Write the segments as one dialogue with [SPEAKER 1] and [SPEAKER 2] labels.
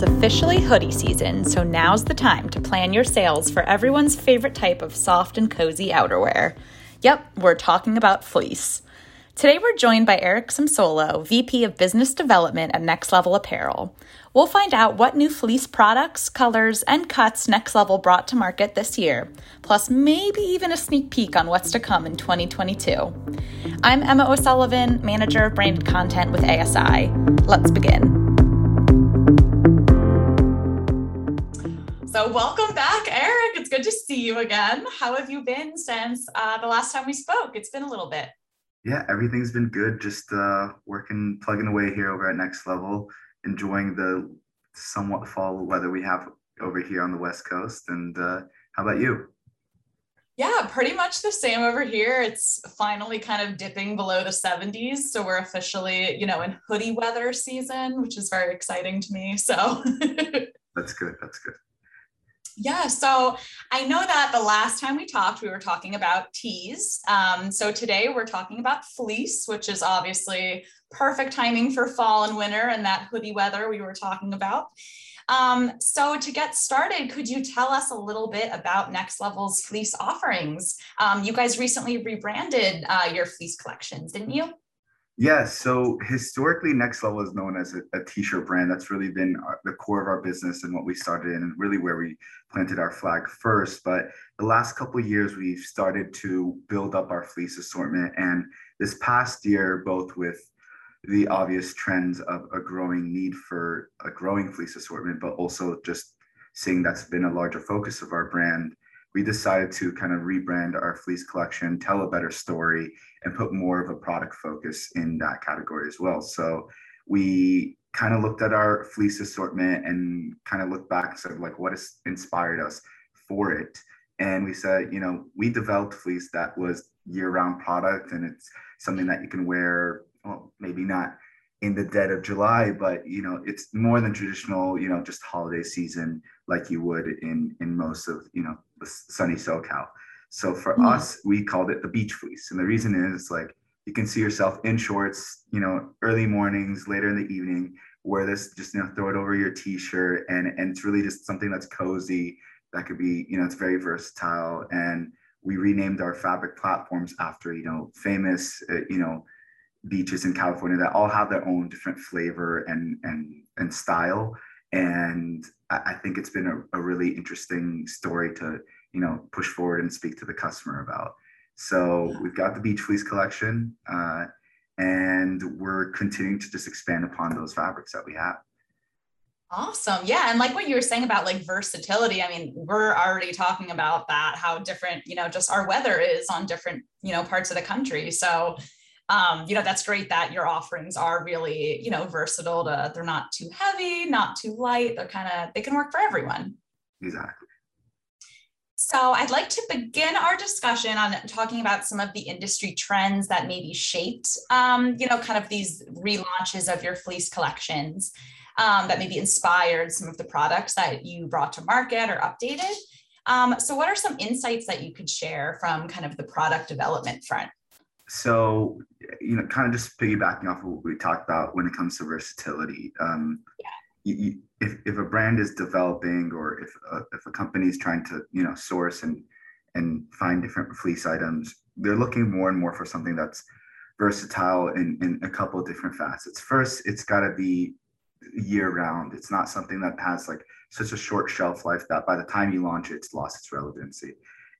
[SPEAKER 1] It's officially hoodie season, so now's the time to plan your sales for everyone's favorite type of soft and cozy outerwear. Yep, we're talking about fleece. Today we're joined by Eric Samsolo, VP of Business Development at Next Level Apparel. We'll find out what new fleece products, colors, and cuts Next Level brought to market this year, plus maybe even a sneak peek on what's to come in 2022. I'm Emma O'Sullivan, Manager of Branded Content with ASI. Let's begin. So, welcome back, Eric. It's good to see you again. How have you been since uh, the last time we spoke? It's been a little bit.
[SPEAKER 2] Yeah, everything's been good. Just uh, working, plugging away here over at Next Level, enjoying the somewhat fall weather we have over here on the West Coast. And uh, how about you?
[SPEAKER 1] Yeah, pretty much the same over here. It's finally kind of dipping below the 70s. So we're officially, you know, in hoodie weather season, which is very exciting to me. So
[SPEAKER 2] that's good. That's good.
[SPEAKER 1] Yeah, so I know that the last time we talked, we were talking about tees. Um, so today we're talking about fleece, which is obviously perfect timing for fall and winter and that hoodie weather we were talking about. Um, so to get started, could you tell us a little bit about Next Level's fleece offerings? Um, you guys recently rebranded uh, your fleece collections, didn't you?
[SPEAKER 2] Yeah, so historically, Next Level is known as a a t-shirt brand. That's really been our, the core of our business and what we started in, and really where we planted our flag first. But the last couple years, we've started to build up our fleece assortment. And this past year, both with the obvious trends of a growing need for a growing fleece assortment, but also just seeing that's been a larger focus of our brand, we decided to kind of rebrand our fleece collection, tell a better story, and put more of a product focus in that category as well. So we kind of looked at our fleece assortment and kind of looked back and said, like, what has inspired us for it? And we said, you know, we developed fleece that was year-round product, and it's something that you can wear. Well, maybe not in the dead of July, but you know, it's more than traditional, you know, just holiday season like you would in in most of you know sunny SoCal. So for mm. us, we called it the beach fleece. And the reason is like you can see yourself in shorts, you know, early mornings, later in the evening, wear this, just you know, throw it over your t-shirt. And and it's really just something that's cozy. That could be, you know, it's very versatile. And we renamed our fabric platforms after, you know, famous, uh, you know, beaches in California that all have their own different flavor and and and style. And I, I think it's been a, a really interesting story to you know push forward and speak to the customer about so we've got the beach fleece collection uh, and we're continuing to just expand upon those fabrics that we have
[SPEAKER 1] Awesome. Yeah. And like what you were saying about like versatility, I mean, we're already talking about that, how different, you know, just our weather is on different, you know, parts of the country. So, um, you know, that's great that your offerings are really, you know, versatile to, they're not too heavy, not too light. They're kind of, they can work for everyone.
[SPEAKER 2] Exactly.
[SPEAKER 1] So, I'd like to begin our discussion on talking about some of the industry trends that maybe shaped, um, you know, kind of these relaunches of your fleece collections um, that maybe inspired some of the products that you brought to market or updated. Um, so, what are some insights that you could share from kind of the product development front?
[SPEAKER 2] So, you know, kind of just piggybacking off of what we talked about when it comes to versatility. Um, yeah. you, if, if a brand is developing or if a, if a company is trying to you know source and and find different fleece items they're looking more and more for something that's versatile in, in a couple of different facets. First it's got to be year round it's not something that has like such a short shelf life that by the time you launch it, it's lost its relevancy.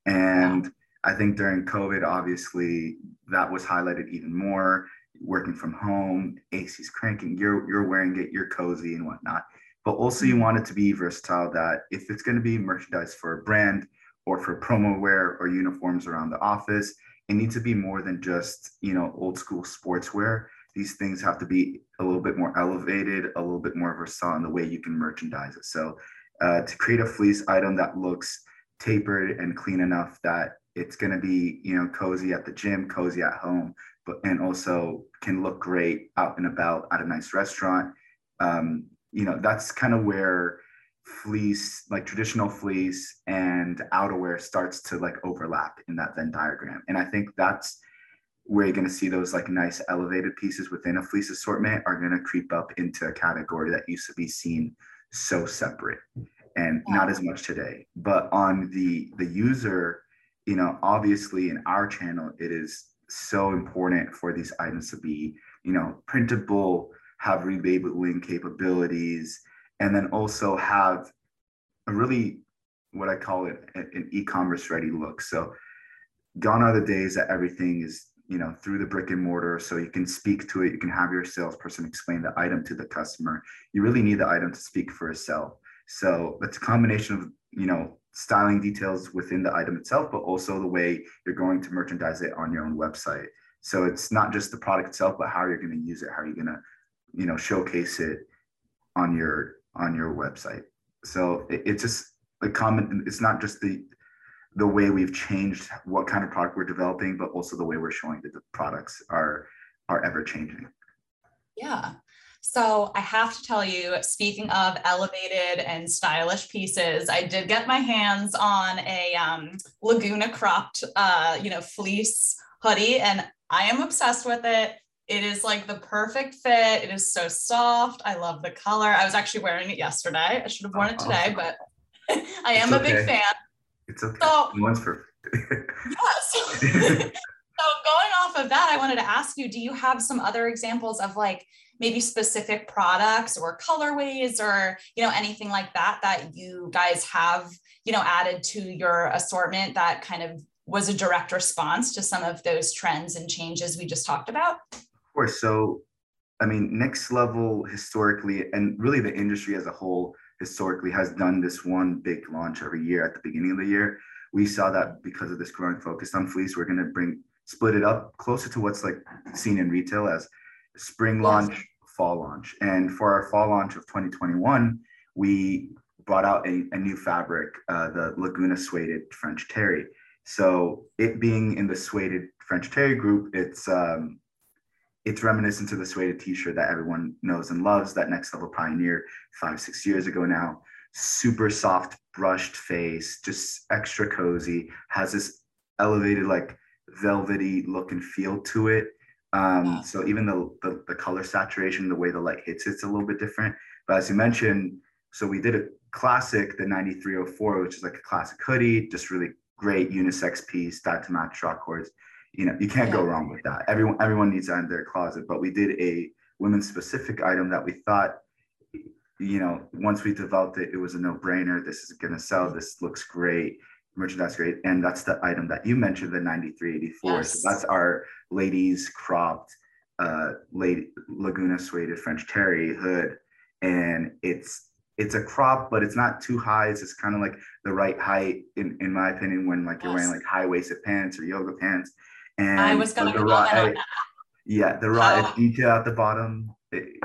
[SPEAKER 2] And i think during covid obviously that was highlighted even more working from home, AC's cranking, you're you're wearing it, you're cozy and whatnot. But also you want it to be versatile that if it's going to be merchandise for a brand or for promo wear or uniforms around the office, it needs to be more than just, you know, old school sportswear. These things have to be a little bit more elevated, a little bit more versatile in the way you can merchandise it. So uh, to create a fleece item that looks tapered and clean enough that it's going to be, you know, cozy at the gym, cozy at home, but and also can look great out and about at a nice restaurant. Um, you know, that's kind of where fleece, like traditional fleece and outerwear starts to like overlap in that Venn diagram. And I think that's where you're going to see those like nice elevated pieces within a fleece assortment are going to creep up into a category that used to be seen so separate and not as much today. But on the the user, you know, obviously in our channel, it is so important for these items to be, you know, printable, have relabeling capabilities, and then also have a really what I call it an e-commerce ready look. So gone are the days that everything is you know through the brick and mortar so you can speak to it you can have your salesperson explain the item to the customer you really need the item to speak for itself so it's a combination of you know styling details within the item itself but also the way you're going to merchandise it on your own website so it's not just the product itself but how you're going to use it how you're going to you know showcase it on your on your website so it, it's just a common it's not just the the way we've changed what kind of product we're developing, but also the way we're showing that the products are are ever changing.
[SPEAKER 1] Yeah. So I have to tell you, speaking of elevated and stylish pieces, I did get my hands on a um, Laguna cropped, uh, you know, fleece hoodie, and I am obsessed with it. It is like the perfect fit. It is so soft. I love the color. I was actually wearing it yesterday. I should have worn it today, but I am it's a big fan.
[SPEAKER 2] It's okay. So, One's perfect.
[SPEAKER 1] yes. so going off of that, I wanted to ask you, do you have some other examples of like maybe specific products or colorways or you know anything like that that you guys have you know added to your assortment that kind of was a direct response to some of those trends and changes we just talked about?
[SPEAKER 2] Of course. So, I mean, next level historically, and really the industry as a whole historically has done this one big launch every year at the beginning of the year. We saw that because of this growing focus on fleece, we're going to bring split it up closer to what's like seen in retail as spring launch, fall launch. And for our fall launch of 2021, we brought out a, a new fabric, uh, the Laguna suede French terry. So it being in the suede French terry group, it's um, it's reminiscent to the suede t-shirt that everyone knows and loves that next level pioneer five six years ago now super soft brushed face just extra cozy has this elevated like velvety look and feel to it um, so even the, the, the color saturation the way the light hits it's a little bit different. But as you mentioned so we did a classic the 9304 which is like a classic hoodie just really great unisex piece that to match short cords you know you can't yeah. go wrong with that. Everyone everyone needs that in their closet. But we did a women's specific item that we thought you know once we developed it it was a no-brainer. This is going to sell this looks great merchandise great and that's the item that you mentioned the 9384 yes. so that's our ladies cropped uh lady laguna suede french terry hood and it's it's a crop but it's not too high it's just kind of like the right height in, in my opinion when like you're wearing like high-waisted pants or yoga pants and I was going to that. Yeah, the raw detail at the bottom. It,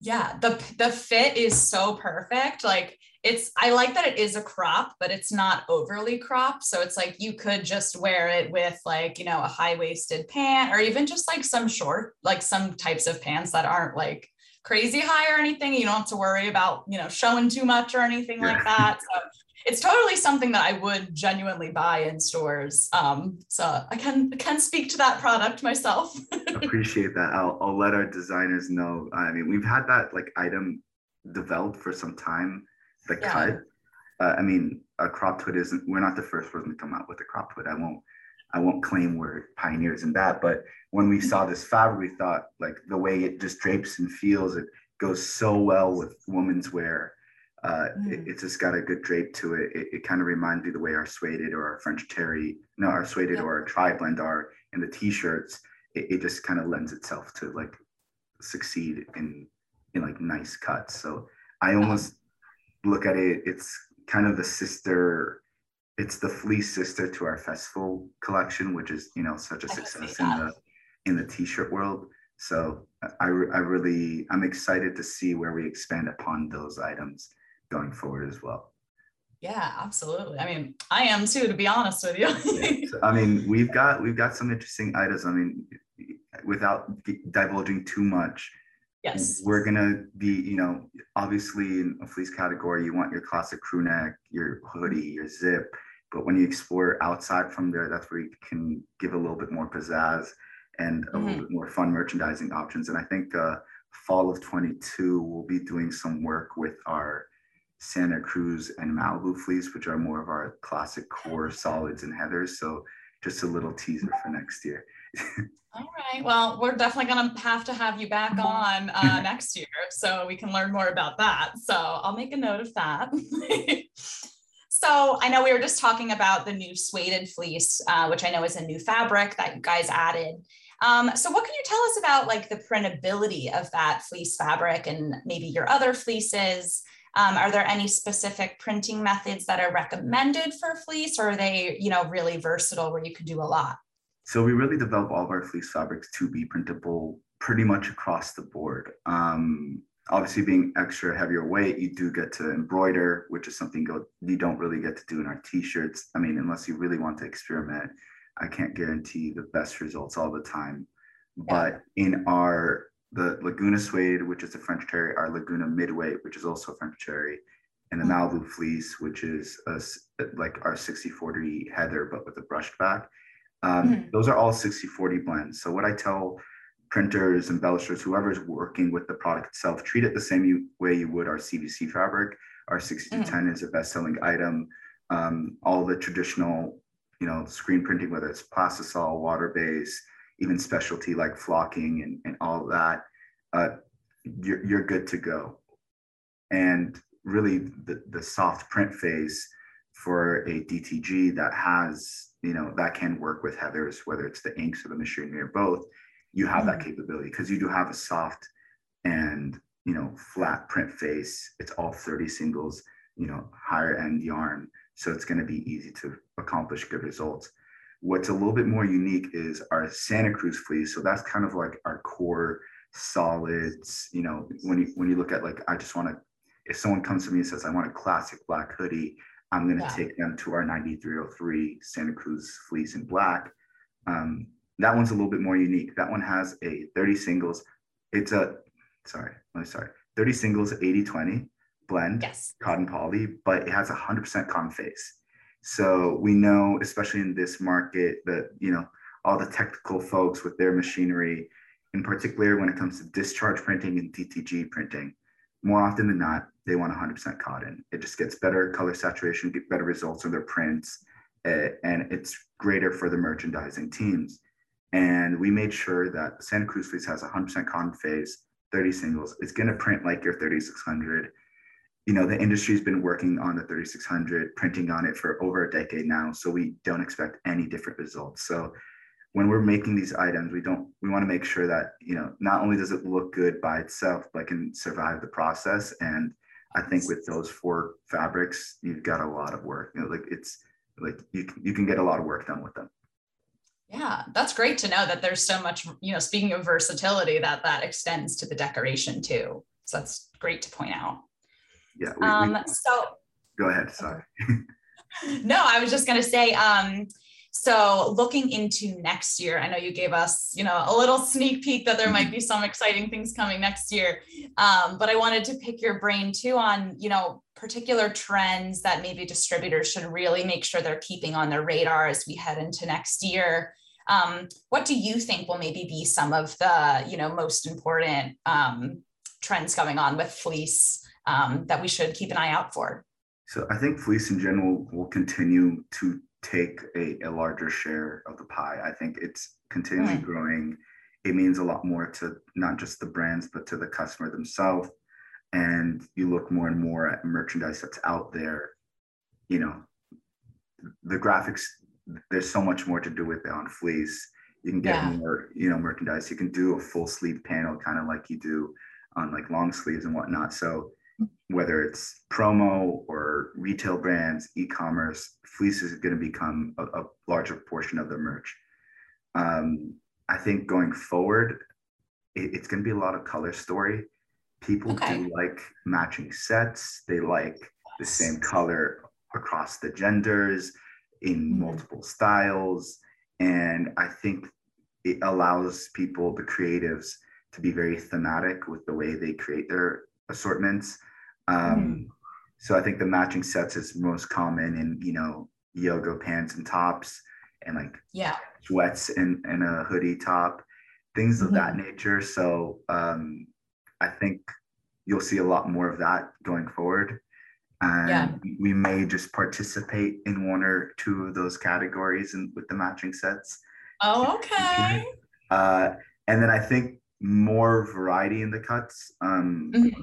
[SPEAKER 1] yeah, the the fit is so perfect. Like it's I like that it is a crop, but it's not overly cropped. So it's like you could just wear it with like, you know, a high-waisted pant or even just like some short, like some types of pants that aren't like crazy high or anything. You don't have to worry about, you know, showing too much or anything yeah. like that. So it's totally something that I would genuinely buy in stores. Um, so I can can speak to that product myself.
[SPEAKER 2] Appreciate that. I'll I'll let our designers know. I mean, we've had that like item developed for some time. The yeah. cut. Uh, I mean, a cropped hood isn't. We're not the first person to come out with a cropped hood. I won't. I won't claim we're pioneers in that. But when we saw this fabric, we thought like the way it just drapes and feels. It goes so well with women's wear uh, mm. it, it's just got a good drape to it. It, it kind of reminds me the way our suede or our French terry, no, our suede yeah. or our tri blend are in the t-shirts. It, it just kind of lends itself to like succeed in in like nice cuts. So I almost look at it. It's kind of the sister. It's the fleece sister to our festival collection, which is you know such a I success in the in the t-shirt world. So I, I really I'm excited to see where we expand upon those items going forward as well.
[SPEAKER 1] Yeah, absolutely. I mean, I am too, to be honest with you.
[SPEAKER 2] yeah. so, I mean, we've got we've got some interesting items. I mean, without divulging too much,
[SPEAKER 1] yes,
[SPEAKER 2] we're gonna be, you know, obviously in a fleece category, you want your classic crew neck, your hoodie, your zip. But when you explore outside from there, that's where you can give a little bit more pizzazz and a mm-hmm. little bit more fun merchandising options. And I think uh, fall of 22, we'll be doing some work with our Santa Cruz and Malibu fleece, which are more of our classic core solids and heathers. So just a little teaser for next year.
[SPEAKER 1] All right. Well, we're definitely going to have to have you back on uh, next year so we can learn more about that. So I'll make a note of that. so I know we were just talking about the new suede fleece, uh, which I know is a new fabric that you guys added. Um, so what can you tell us about like the printability of that fleece fabric and maybe your other fleeces? Um, are there any specific printing methods that are recommended for fleece or are they, you know, really versatile where you can do a lot?
[SPEAKER 2] So we really develop all of our fleece fabrics to be printable pretty much across the board. Um, obviously being extra heavier weight, you do get to embroider, which is something you don't really get to do in our t-shirts. I mean, unless you really want to experiment, I can't guarantee the best results all the time. Yeah. But in our the Laguna suede, which is a French terry, our Laguna midweight, which is also a French terry, and the mm-hmm. Malibu fleece, which is a, like our 60-40 heather, but with a brushed back. Um, mm-hmm. Those are all 60-40 blends. So what I tell printers, embellishers, whoever's working with the product itself, treat it the same way you would our CVC fabric. Our 60 mm-hmm. 10 is a best-selling item. Um, all the traditional, you know, screen printing, whether it's plastisol, water-based, even specialty like flocking and, and all that, uh, you're, you're good to go. And really the, the soft print phase for a DTG that has, you know, that can work with heathers, whether it's the inks or the machinery or both, you have mm-hmm. that capability because you do have a soft and, you know, flat print face. It's all 30 singles, you know, higher end yarn. So it's going to be easy to accomplish good results. What's a little bit more unique is our Santa Cruz fleece. So that's kind of like our core solids. You know, when you when you look at like, I just want to, if someone comes to me and says, I want a classic black hoodie, I'm going to yeah. take them to our 9303 Santa Cruz fleece in black. Um, that one's a little bit more unique. That one has a 30 singles. It's a, sorry, I'm sorry, 30 singles, 80 20 blend,
[SPEAKER 1] yes.
[SPEAKER 2] cotton poly, but it has a 100% cotton face. So we know, especially in this market, that you know all the technical folks with their machinery, in particular when it comes to discharge printing and DTG printing, more often than not, they want 100% cotton. It just gets better color saturation, get better results on their prints, and it's greater for the merchandising teams. And we made sure that Santa Cruz Fleece has 100% cotton phase, 30 singles. It's going to print like your 3600 you know the industry's been working on the 3600 printing on it for over a decade now so we don't expect any different results. So when we're making these items we don't we want to make sure that you know not only does it look good by itself but can survive the process. And i think with those four fabrics you've got a lot of work you know like it's like you can, you can get a lot of work done with them.
[SPEAKER 1] Yeah that's great to know that there's so much you know speaking of versatility that that extends to the decoration too. So that's great to point out
[SPEAKER 2] yeah.
[SPEAKER 1] We, um, we, so
[SPEAKER 2] go ahead. Sorry.
[SPEAKER 1] no, I was just going to say, um, so looking into next year, I know you gave us, you know, a little sneak peek that there might be some exciting things coming next year. Um, but I wanted to pick your brain too on, you know, particular trends that maybe distributors should really make sure they're keeping on their radar as we head into next year. Um, what do you think will maybe be some of the, you know, most important um, trends going on with fleece um, that we should keep an eye out for.
[SPEAKER 2] So I think fleece in general will continue to take a, a larger share of the pie. I think it's continually mm. growing. It means a lot more to not just the brands, but to the customer themselves. And you look more and more at merchandise that's out there. You know, the graphics, there's so much more to do with it on fleece. You can get yeah. more, you know, merchandise. You can do a full sleeve panel, kind of like you do on like long sleeves and whatnot. So whether it's promo or retail brands, e-commerce, fleece is going to become a, a larger portion of the merch. Um, I think going forward, it, it's going to be a lot of color story. People okay. do like matching sets. They like the same color across the genders in mm-hmm. multiple styles. And I think it allows people, the creatives, to be very thematic with the way they create their assortments. Um, mm. So I think the matching sets is most common in, you know, yoga pants and tops and like
[SPEAKER 1] yeah
[SPEAKER 2] sweats and, and a hoodie top, things mm-hmm. of that mm-hmm. nature. So um, I think you'll see a lot more of that going forward. And yeah. we may just participate in one or two of those categories and with the matching sets.
[SPEAKER 1] Oh, okay.
[SPEAKER 2] Uh, and then I think more variety in the cuts. Um, mm-hmm.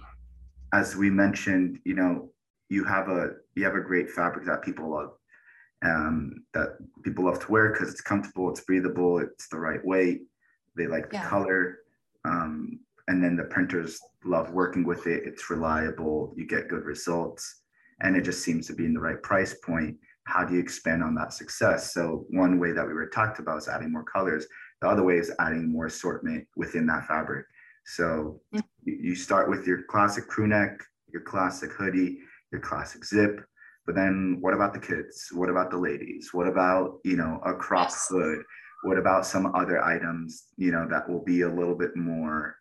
[SPEAKER 2] As we mentioned, you know, you have a you have a great fabric that people love, um, that people love to wear because it's comfortable, it's breathable, it's the right weight. They like the yeah. color, um, and then the printers love working with it. It's reliable. You get good results, and it just seems to be in the right price point. How do you expand on that success? So one way that we were talked about is adding more colors. The other way is adding more assortment within that fabric. So mm-hmm. you start with your classic crew neck, your classic hoodie, your classic zip, but then what about the kids? What about the ladies? What about, you know, a crop yes. hood? What about some other items, you know, that will be a little bit more,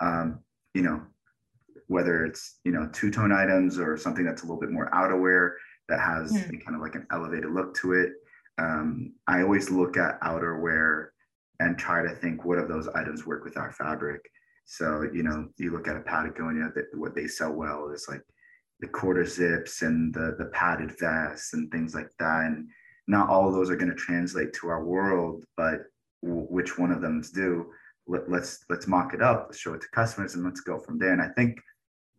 [SPEAKER 2] um, you know, whether it's, you know, two tone items or something that's a little bit more outerwear that has mm. kind of like an elevated look to it. Um, I always look at outerwear and try to think what of those items work with our fabric. So, you know, you look at a Patagonia, that what they sell well is like the quarter zips and the, the padded vests and things like that. And not all of those are going to translate to our world, but w- which one of them do? Let, let's let's mock it up, let's show it to customers, and let's go from there. And I think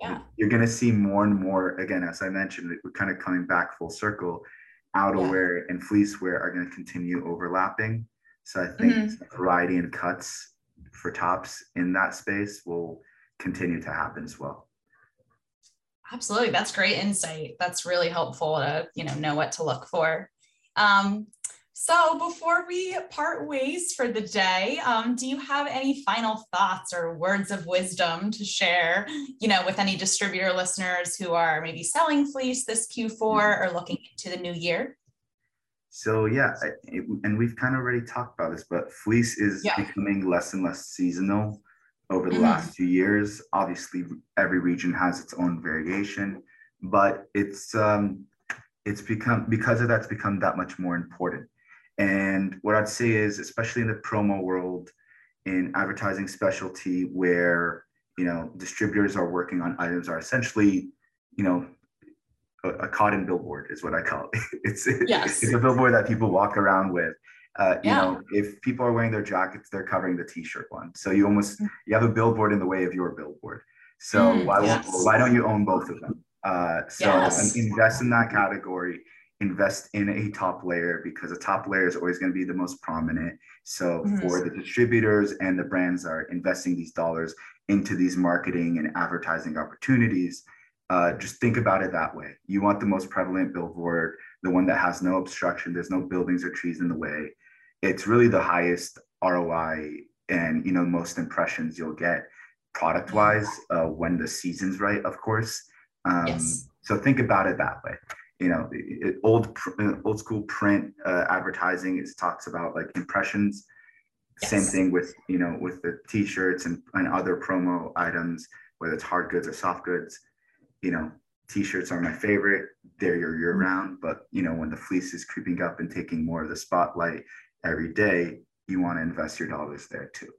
[SPEAKER 2] yeah. you're going to see more and more. Again, as I mentioned, we're kind of coming back full circle. Outerwear yeah. and fleece wear are going to continue overlapping. So I think mm-hmm. variety and cuts for tops in that space will continue to happen as well.
[SPEAKER 1] Absolutely. That's great insight. That's really helpful to, you know, know what to look for. Um, so before we part ways for the day, um, do you have any final thoughts or words of wisdom to share, you know, with any distributor listeners who are maybe selling fleece this Q4 mm-hmm. or looking into the new year?
[SPEAKER 2] So yeah, it, and we've kind of already talked about this, but fleece is yeah. becoming less and less seasonal over the mm-hmm. last few years. Obviously, every region has its own variation, but it's um, it's become because of that's become that much more important. And what I'd say is, especially in the promo world, in advertising specialty, where you know distributors are working on items are essentially, you know, a, a cotton billboard is what I call it. It's yes. it's a billboard that people walk around with uh, you yeah. know, if people are wearing their jackets, they're covering the t-shirt one. So you almost mm. you have a billboard in the way of your billboard. So mm, why yes. why don't you own both of them? Uh, so yes. invest in that category. Invest in a top layer because a top layer is always going to be the most prominent. So mm-hmm. for the distributors and the brands are investing these dollars into these marketing and advertising opportunities. Uh, just think about it that way. You want the most prevalent billboard, the one that has no obstruction. There's no buildings or trees in the way it's really the highest ROI and you know most impressions you'll get product wise uh, when the season's right, of course. Um, yes. So think about it that way. You know, it, old uh, old school print uh, advertising is talks about like impressions. Yes. Same thing with you know with the t-shirts and, and other promo items, whether it's hard goods or soft goods. You know, t-shirts are my favorite. They're your year round, but you know when the fleece is creeping up and taking more of the spotlight, every day, you want to invest your dollars there too.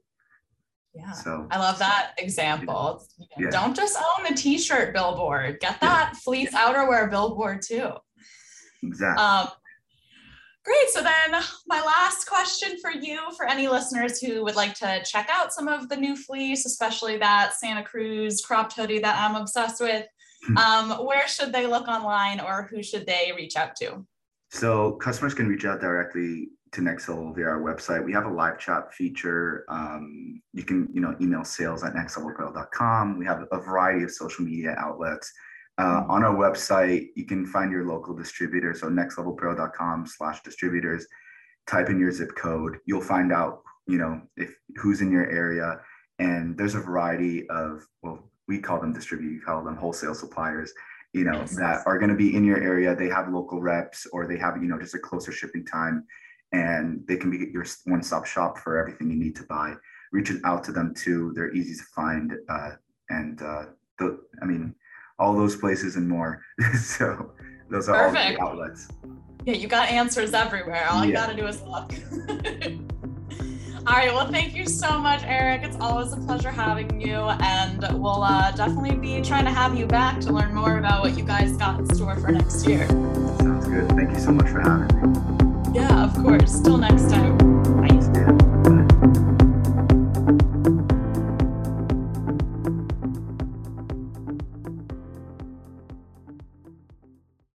[SPEAKER 1] Yeah. So I love that example. Yeah. Don't just own the t-shirt billboard. Get that yeah. fleece outerwear billboard too.
[SPEAKER 2] Exactly. Um,
[SPEAKER 1] great. So then my last question for you, for any listeners who would like to check out some of the new fleece, especially that Santa Cruz cropped hoodie that I'm obsessed with. Um, where should they look online or who should they reach out to?
[SPEAKER 2] So customers can reach out directly to Next Level via our website. We have a live chat feature. Um, you can, you know, email sales at nextlevelapparel.com. We have a variety of social media outlets. Uh, on our website, you can find your local distributor. So nextlevelapparel.com slash distributors. Type in your zip code. You'll find out, you know, if who's in your area. And there's a variety of, well, we call them distributors, we call them wholesale suppliers you know yes. that are going to be in your area they have local reps or they have you know just a closer shipping time and they can be your one-stop shop for everything you need to buy. Reaching out to them too; they're easy to find, uh, and uh, the, I mean, all those places and more. so those are Perfect. all the outlets.
[SPEAKER 1] Yeah, you got answers everywhere. All yeah. you got to do is look. All right. Well, thank you so much, Eric. It's always a pleasure having you. And we'll uh, definitely be trying to have you back to learn more about what you guys got in store for next year.
[SPEAKER 2] Sounds good. Thank you so much for having me.
[SPEAKER 1] Yeah, of course. Till next time.